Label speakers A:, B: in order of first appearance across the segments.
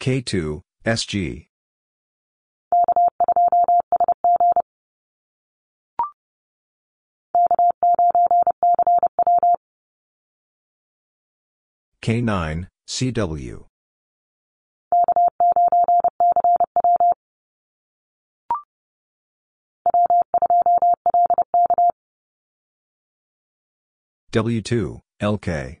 A: K2, SG. K9, CW. W2, LK.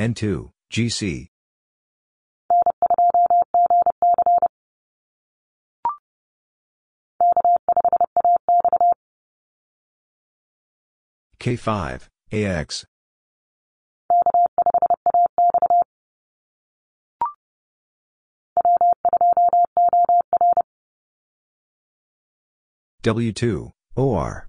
A: N2, GC. K5, AX. W2, OR.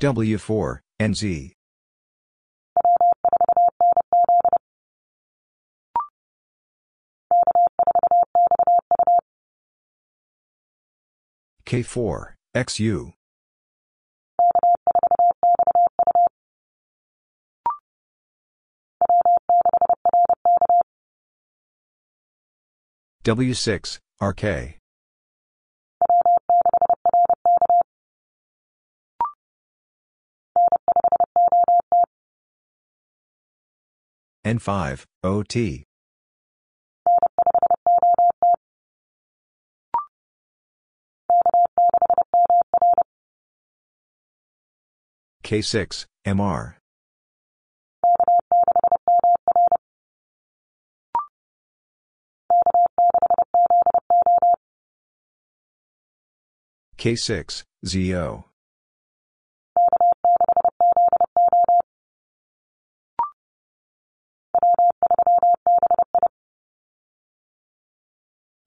A: W4, NZ. K4, XU. W6, RK. N5, OT. K6, MR. K6, ZO.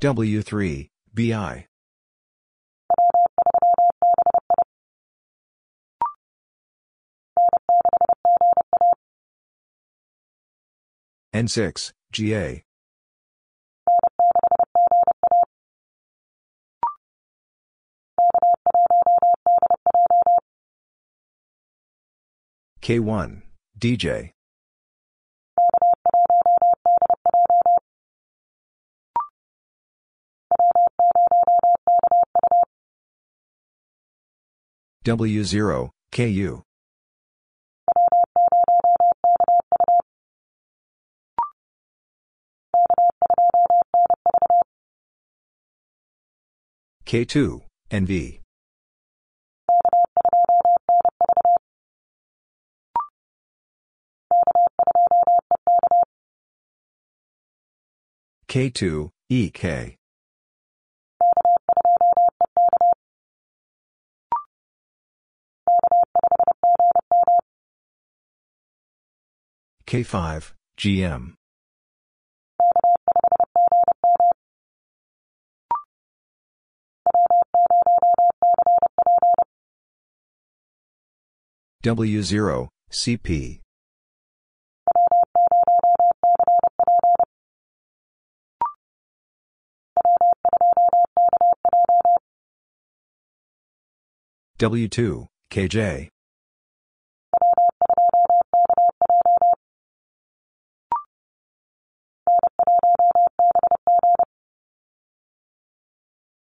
A: W3, BI. N6, GA. K1, DJ. W0, KU. K2, NV. K2, EK. K5, GM. W0, CP. W2, KJ.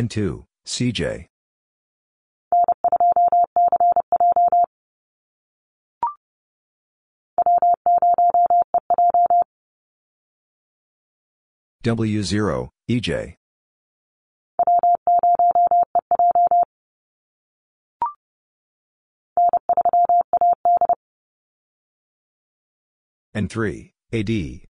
A: N2, CJ. W0, EJ. N3, AD.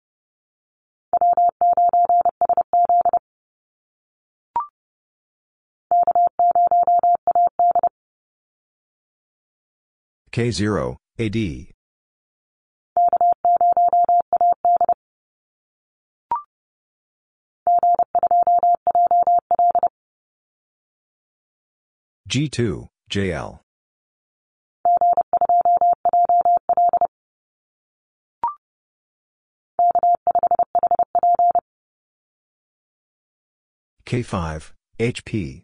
A: K0, AD. G2, JL. K5, HP.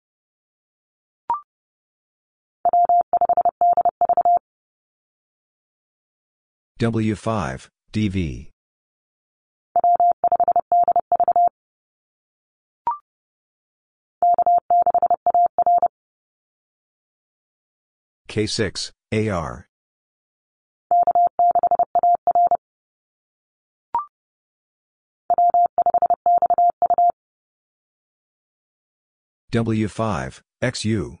A: W5, DV. K6, AR. W5, XU.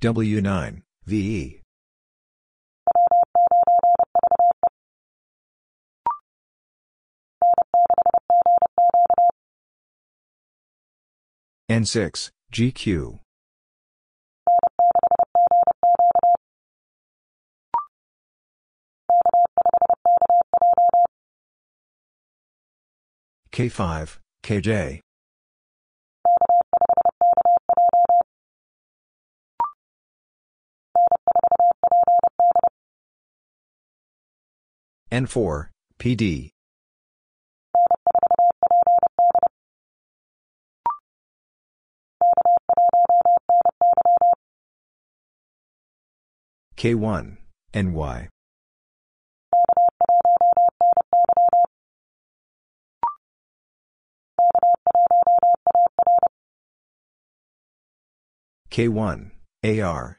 A: W9, VE. N6, GQ. K5, KJ. N4, PD. K1, NY. K1, AR.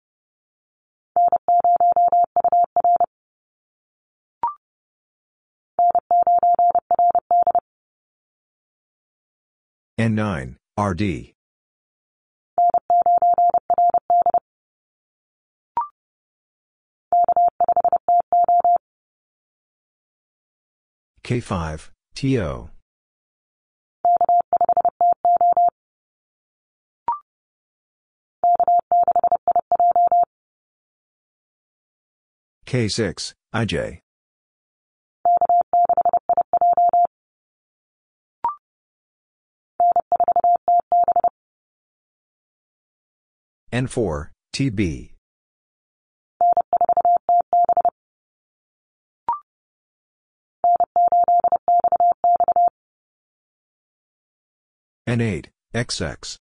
A: N9, RD. K5, TO. K6, IJ. N4, TB. N8, XX.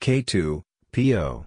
A: K2, PO.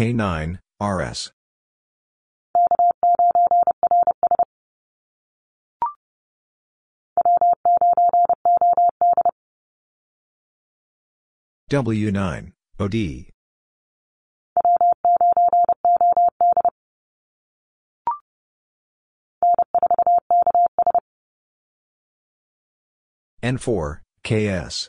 A: K9, RS. W9, OD. N4, KS.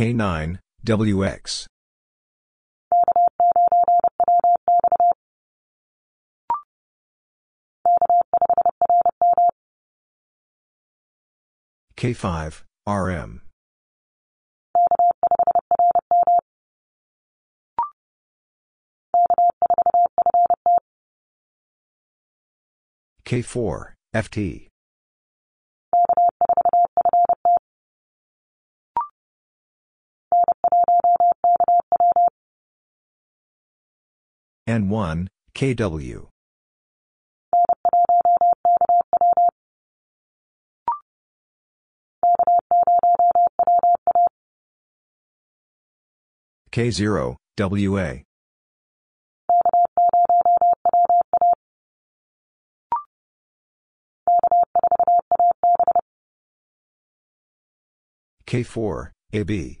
A: K9, WX. K5, RM. K4, FT. N1, KW. K0, WA. K4, AB.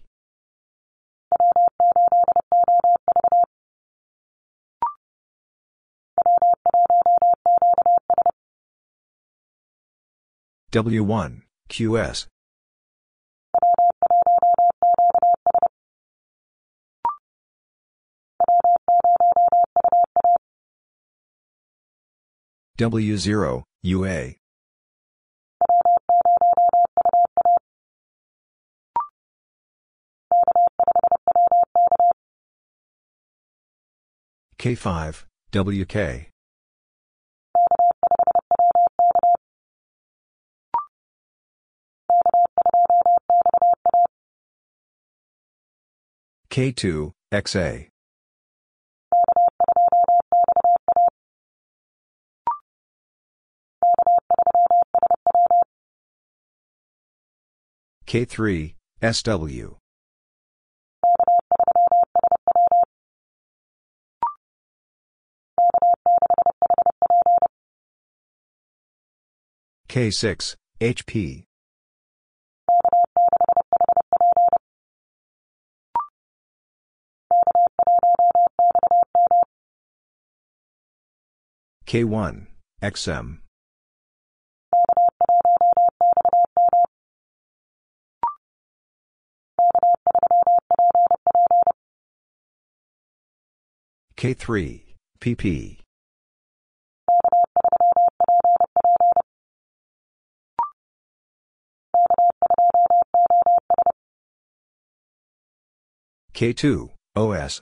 A: W1, QS. W0, UA. K5, WK. K2, XA. K3, SW. K6, HP. K1, XM. K3, PP. K2, OS.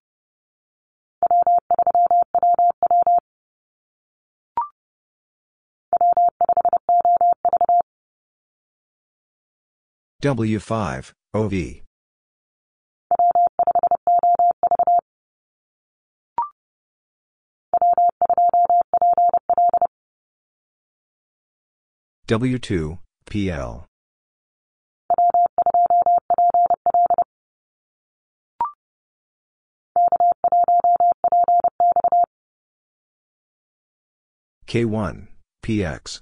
A: W5, OV. W2, PL. K1, PX.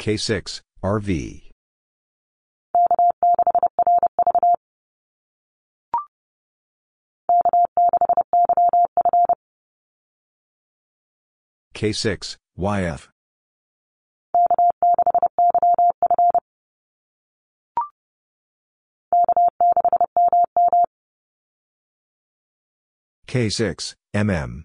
A: K6, RV. K6, YF. K6, MM.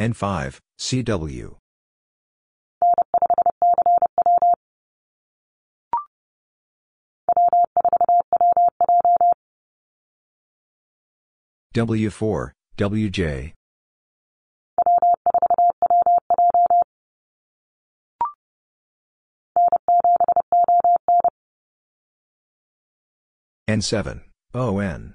A: N5, CW. W4, WJ. N7, ON.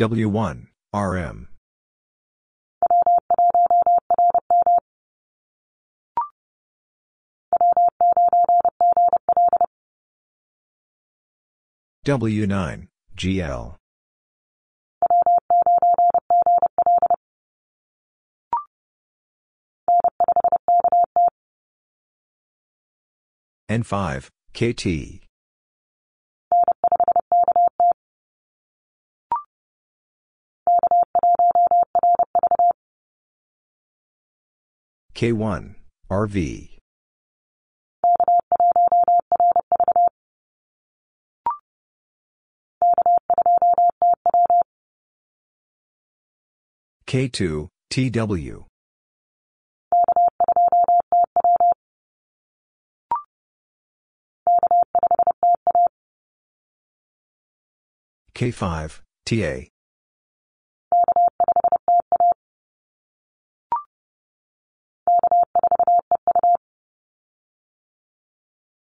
A: W1, RM. W9, GL. N5, KT. K1, RV. K2, TW. K5, TA.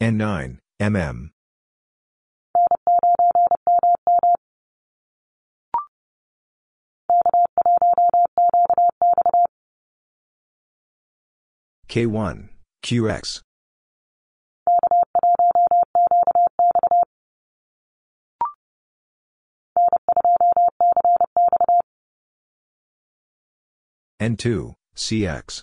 A: N9, mm. K1, QX. N2, CX.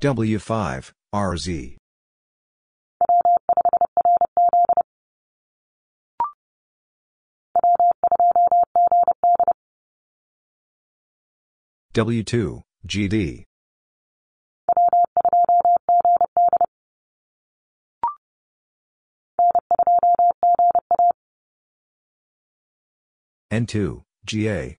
A: W5, RZ. W2, GD. N2, GA.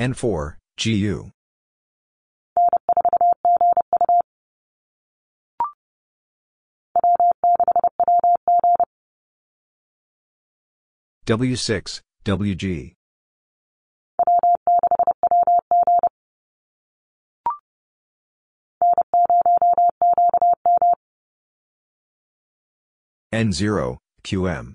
A: N4, GU. W6, WG. N0, QM.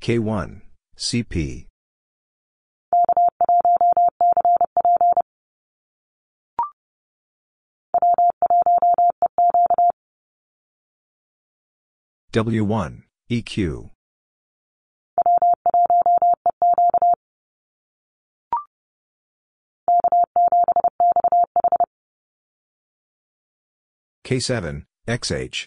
A: K1, CP. W1, EQ. K7, XH.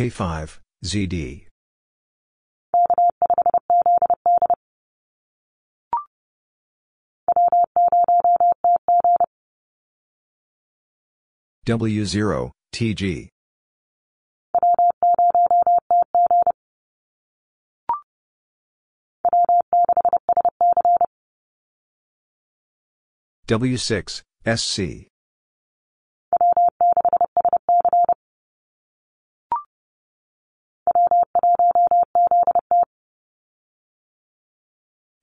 A: K5, ZD. W0, TG. W6, SC.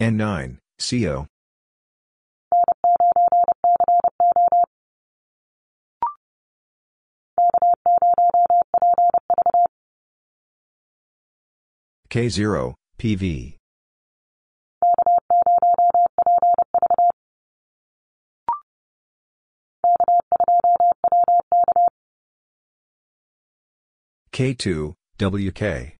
A: N9, CO. K0, PV. K2, WK.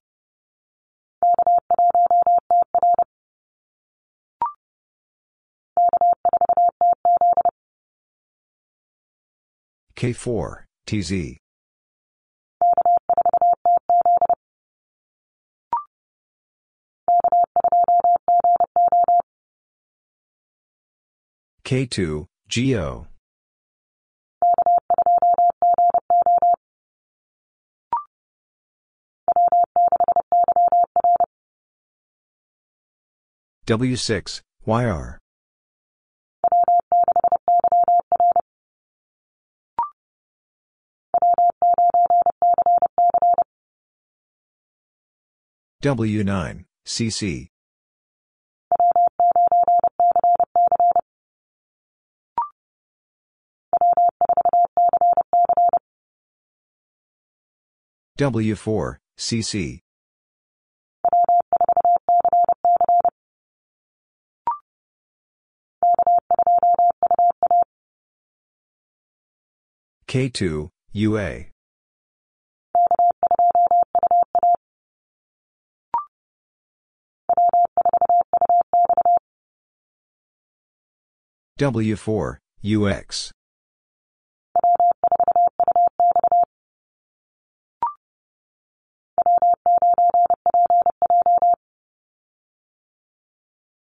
A: K4, TZ. K2, GO. W6, YR. W9, CC. W4, CC. K2, UA. W4, UX.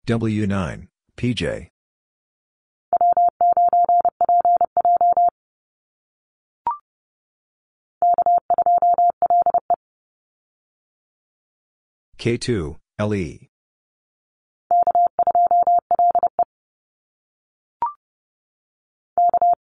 A: W9, PJ. K2, LE.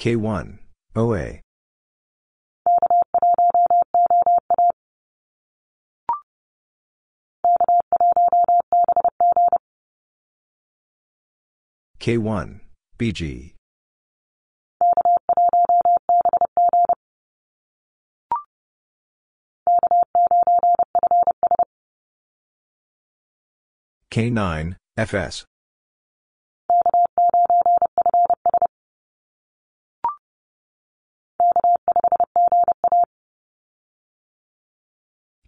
A: K1, OA. K1, BG. K9, FS.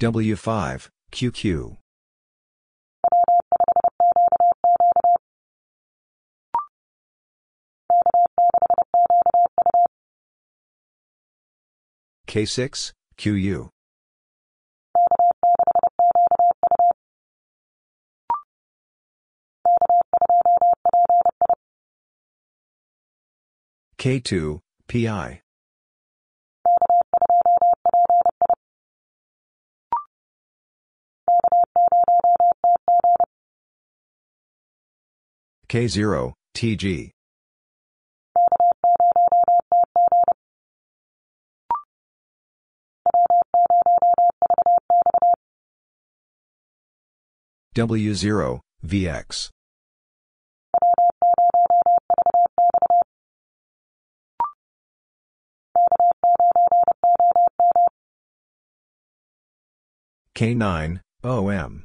A: W5, QQ. K6, QU. K2, PI. K0, TG. W0, VX. K9, OM.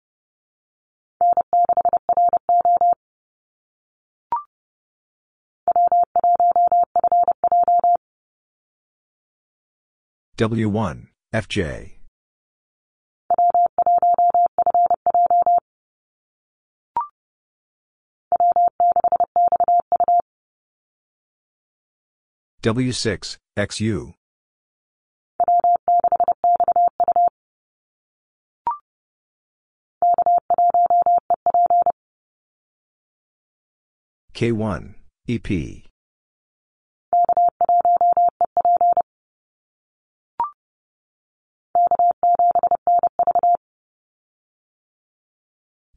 A: W1, FJ. W6, XU. K1, EP.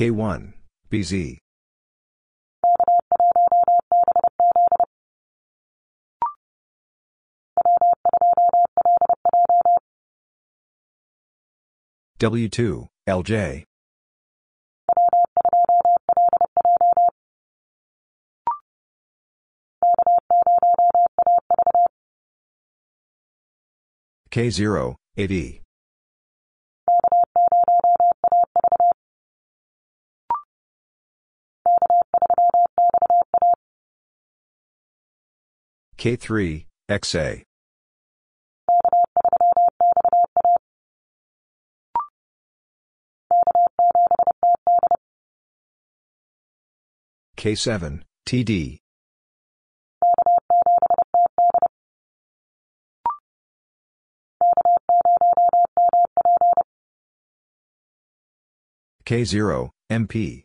A: K1, BZ. W2, LJ. K0, AD. K3, XA. K7, TD. K0, MP.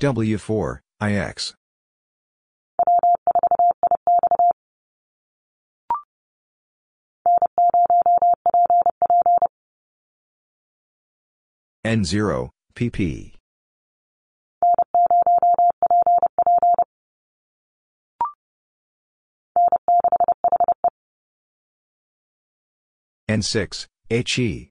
A: W4, IX. N0, PP. N6, HE.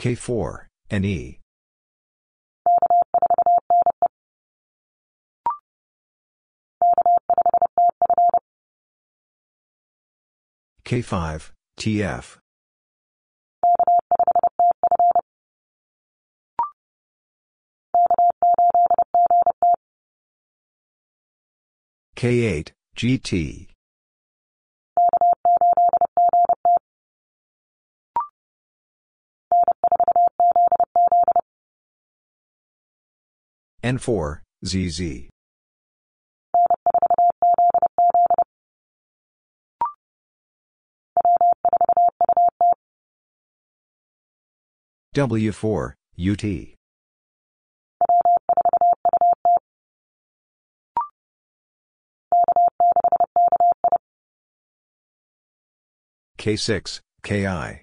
A: K4, and E. K5, TF. K8, GT. N4, ZZ. W4, UT. K6, KI.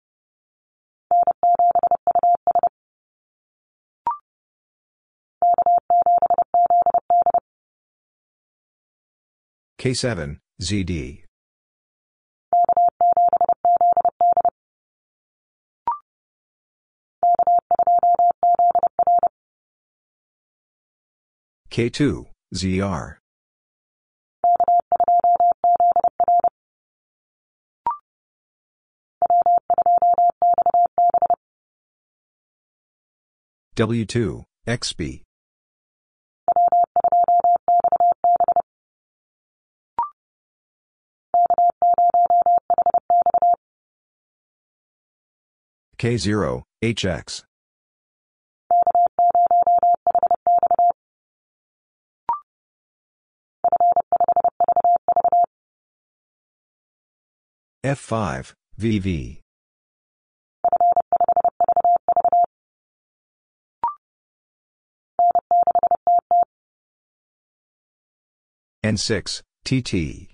A: K7, ZD. K2, ZR. W2, XB. K0, HX. F5, VV. N6, TT.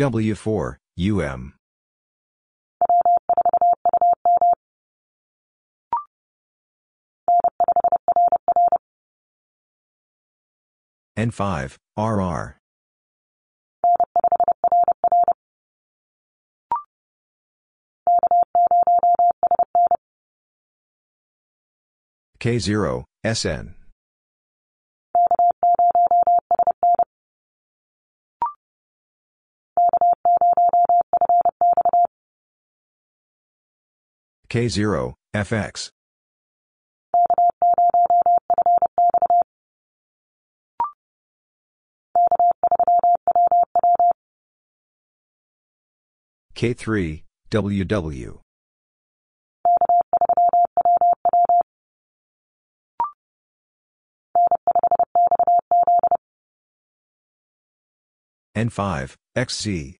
A: W4, UM. N5, RR. K0, SN. K0, FX. K3, WW. N5, XC.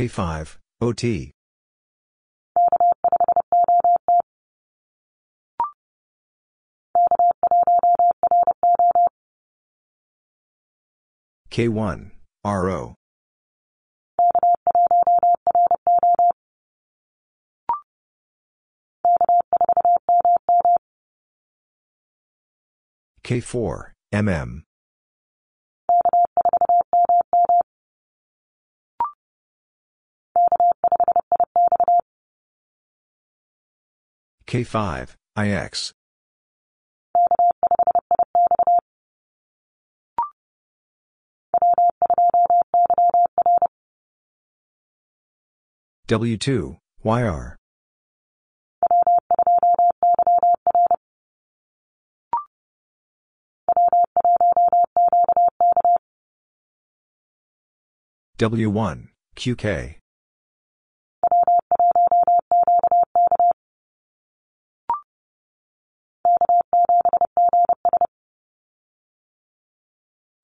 A: K5, OT. K1, RO. K4, MM. K5, IX. W2, YR. W1, QK.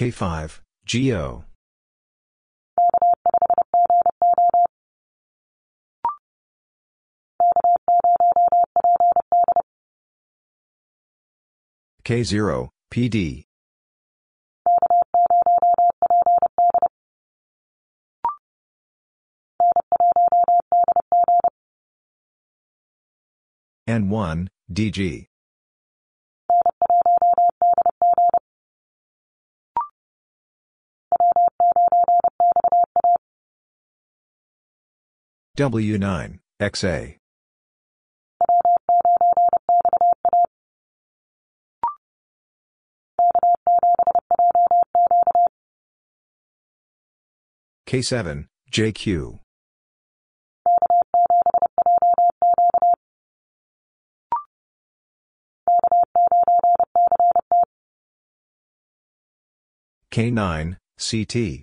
A: K5, GO. K0, PD. N1, DG. W9, XA. K7, JQ. K9, CT.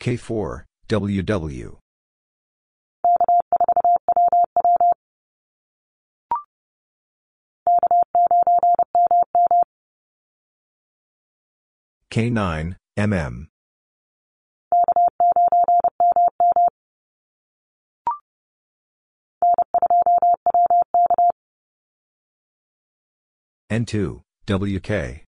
A: K4, WW. K9, MM. N2, WK.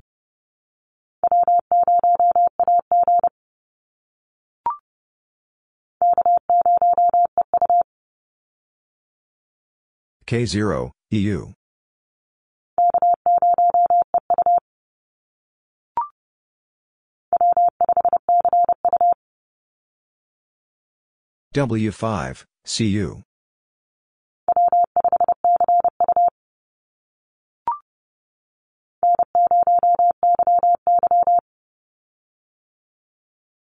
A: K0, EU. W5, CU.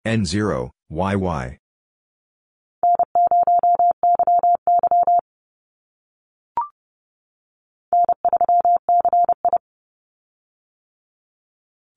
A: N0, YY.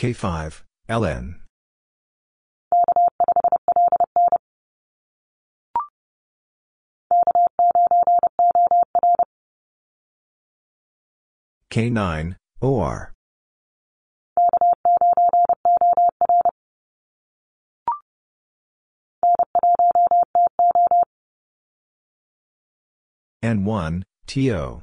A: K5, LN. K9, OR. N1, TO.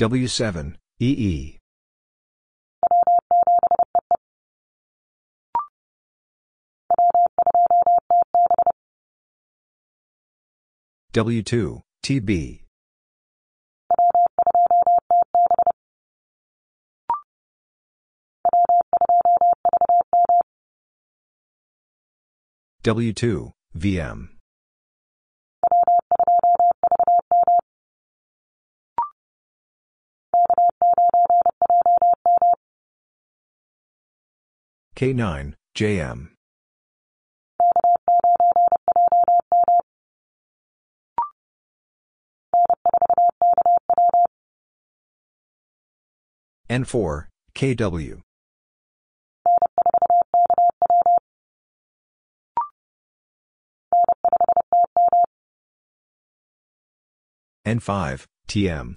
A: W7, EE. W2, TB. W2, VM. K9, JM. N4, KW. N5, TM.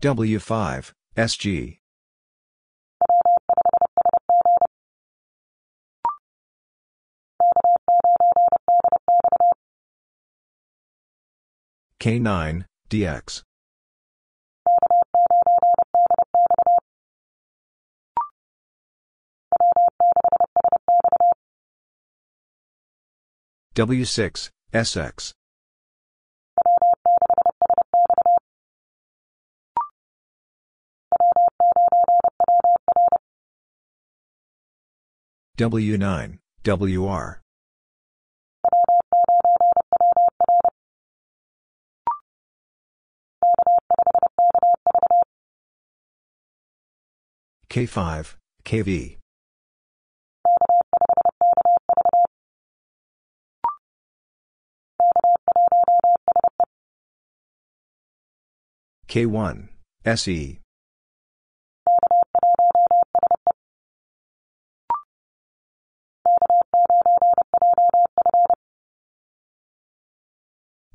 A: W5, SG. K9, DX. W6, SX. W9, WR. K5, KV. K1, SE.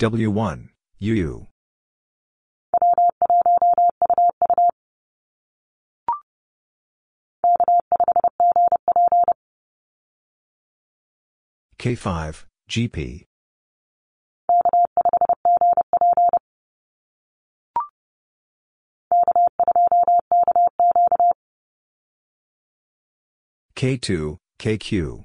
A: W1, U. K5, GP. K2, KQ.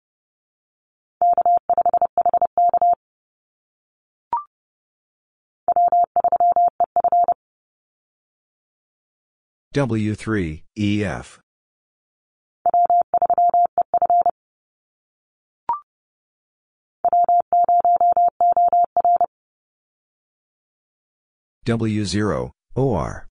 A: W3, EF. W0, OR.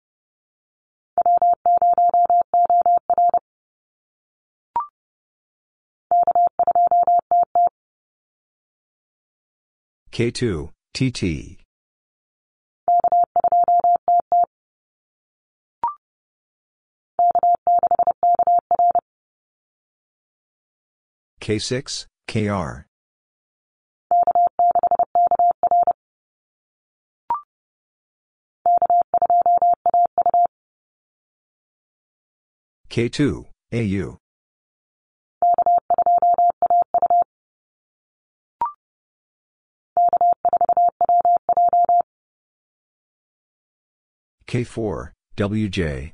A: K2, TT. K6, KR. K2, AU. K4, WJ.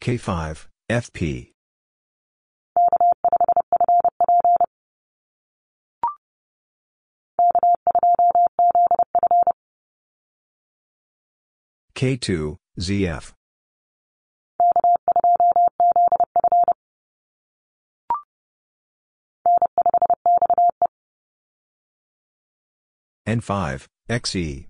A: K5, FP. K2, ZF. N5, XE.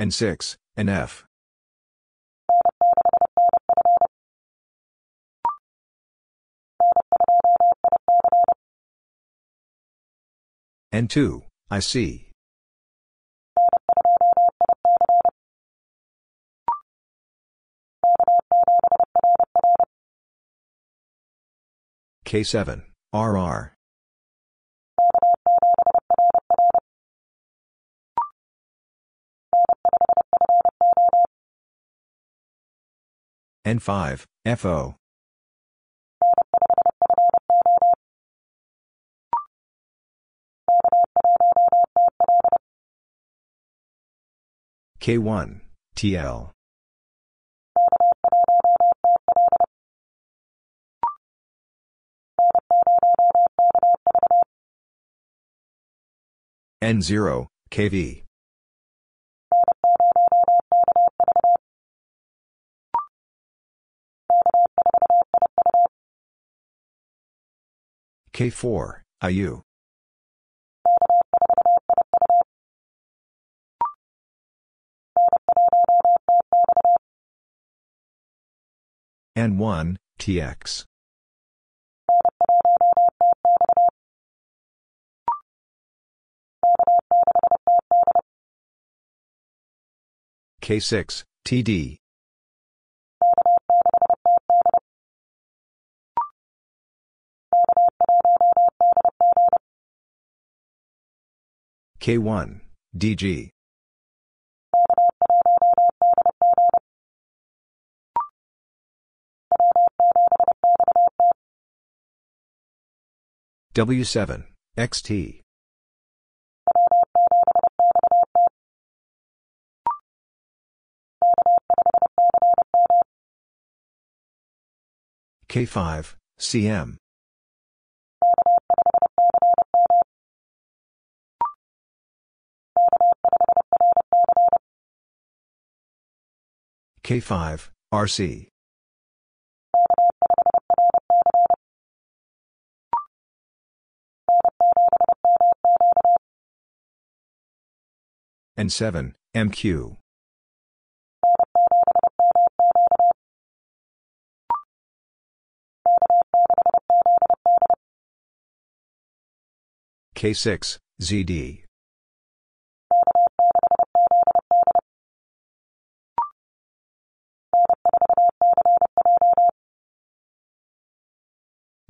A: N6, and F. N2, I see. K7, RR. N5, FO. K1, TL. N0, KV. K4, IU. N1, TX. K6, TD. K1, DG. W7, XT. K5, CM. K5, RC. N7, MQ. K6, ZD.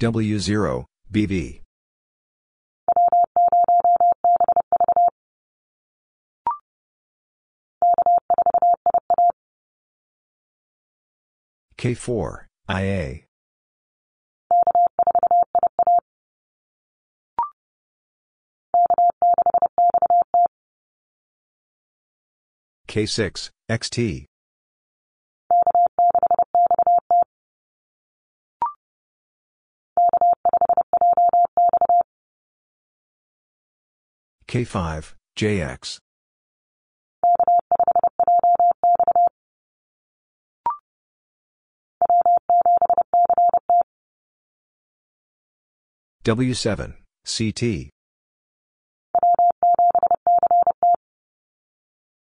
A: W0, BV. K4, IA. K6, XT. K5, JX. W7, CT.